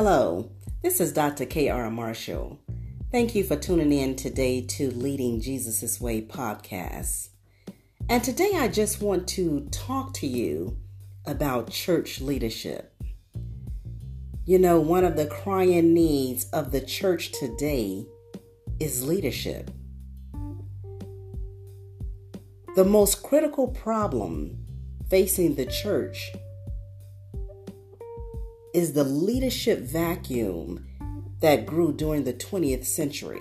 Hello, this is Dr. K.R. Marshall. Thank you for tuning in today to Leading Jesus' Way podcast. And today I just want to talk to you about church leadership. You know, one of the crying needs of the church today is leadership. The most critical problem facing the church is the leadership vacuum that grew during the 20th century.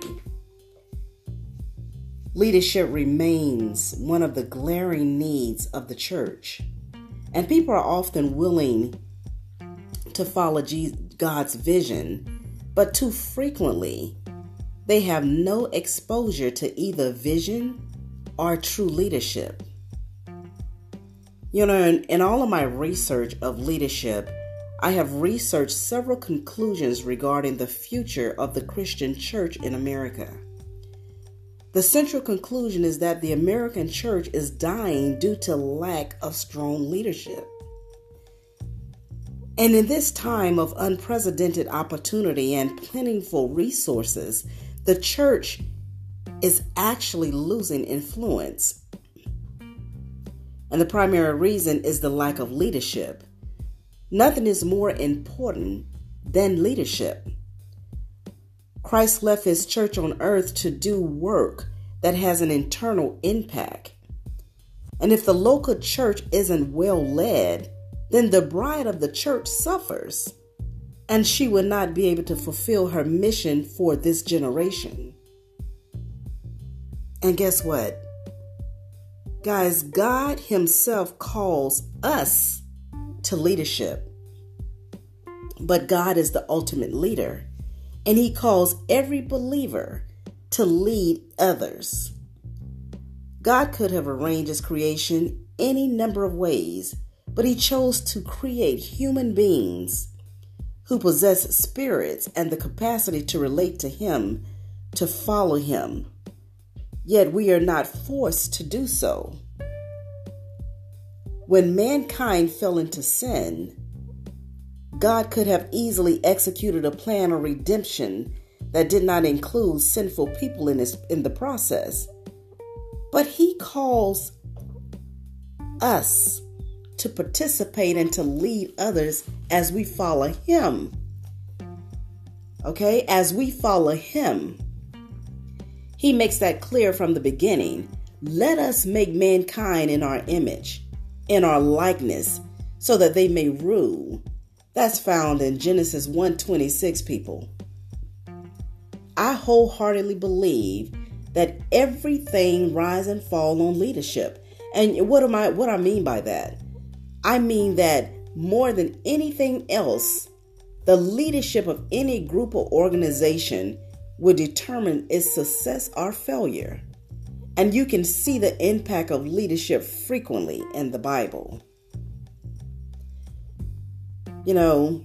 Leadership remains one of the glaring needs of the church, and people are often willing to follow God's vision, but too frequently they have no exposure to either vision or true leadership. You know, in, in all of my research of leadership, I have researched several conclusions regarding the future of the Christian church in America. The central conclusion is that the American church is dying due to lack of strong leadership. And in this time of unprecedented opportunity and plentiful resources, the church is actually losing influence. And the primary reason is the lack of leadership. Nothing is more important than leadership. Christ left his church on earth to do work that has an internal impact. And if the local church isn't well led, then the bride of the church suffers, and she will not be able to fulfill her mission for this generation. And guess what? Guys, God Himself calls us to leadership. But God is the ultimate leader, and He calls every believer to lead others. God could have arranged His creation any number of ways, but He chose to create human beings who possess spirits and the capacity to relate to Him, to follow Him. Yet we are not forced to do so. When mankind fell into sin, God could have easily executed a plan of redemption that did not include sinful people in, his, in the process. But He calls us to participate and to lead others as we follow Him. Okay, as we follow Him. He makes that clear from the beginning. Let us make mankind in our image in our likeness so that they may rule. That's found in Genesis 1:26 people. I wholeheartedly believe that everything rise and fall on leadership. And what am I what I mean by that? I mean that more than anything else, the leadership of any group or organization will determine its success or failure. And you can see the impact of leadership frequently in the Bible. You know,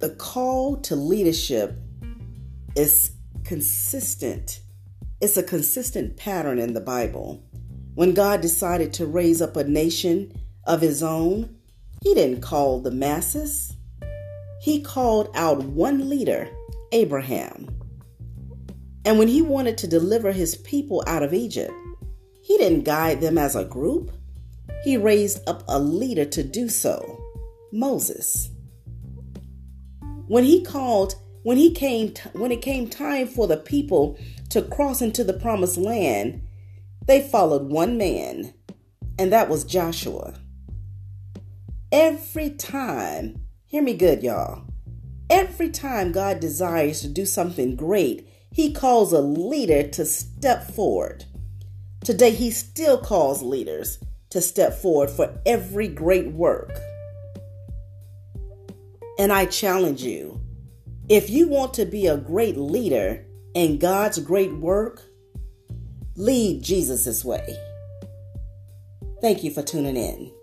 the call to leadership is consistent. It's a consistent pattern in the Bible. When God decided to raise up a nation of his own, he didn't call the masses he called out one leader, Abraham. And when he wanted to deliver his people out of Egypt, he didn't guide them as a group. He raised up a leader to do so, Moses. When he called, when he came when it came time for the people to cross into the promised land, they followed one man, and that was Joshua. Every time Hear me good, y'all. Every time God desires to do something great, He calls a leader to step forward. Today, He still calls leaders to step forward for every great work. And I challenge you if you want to be a great leader in God's great work, lead Jesus' way. Thank you for tuning in.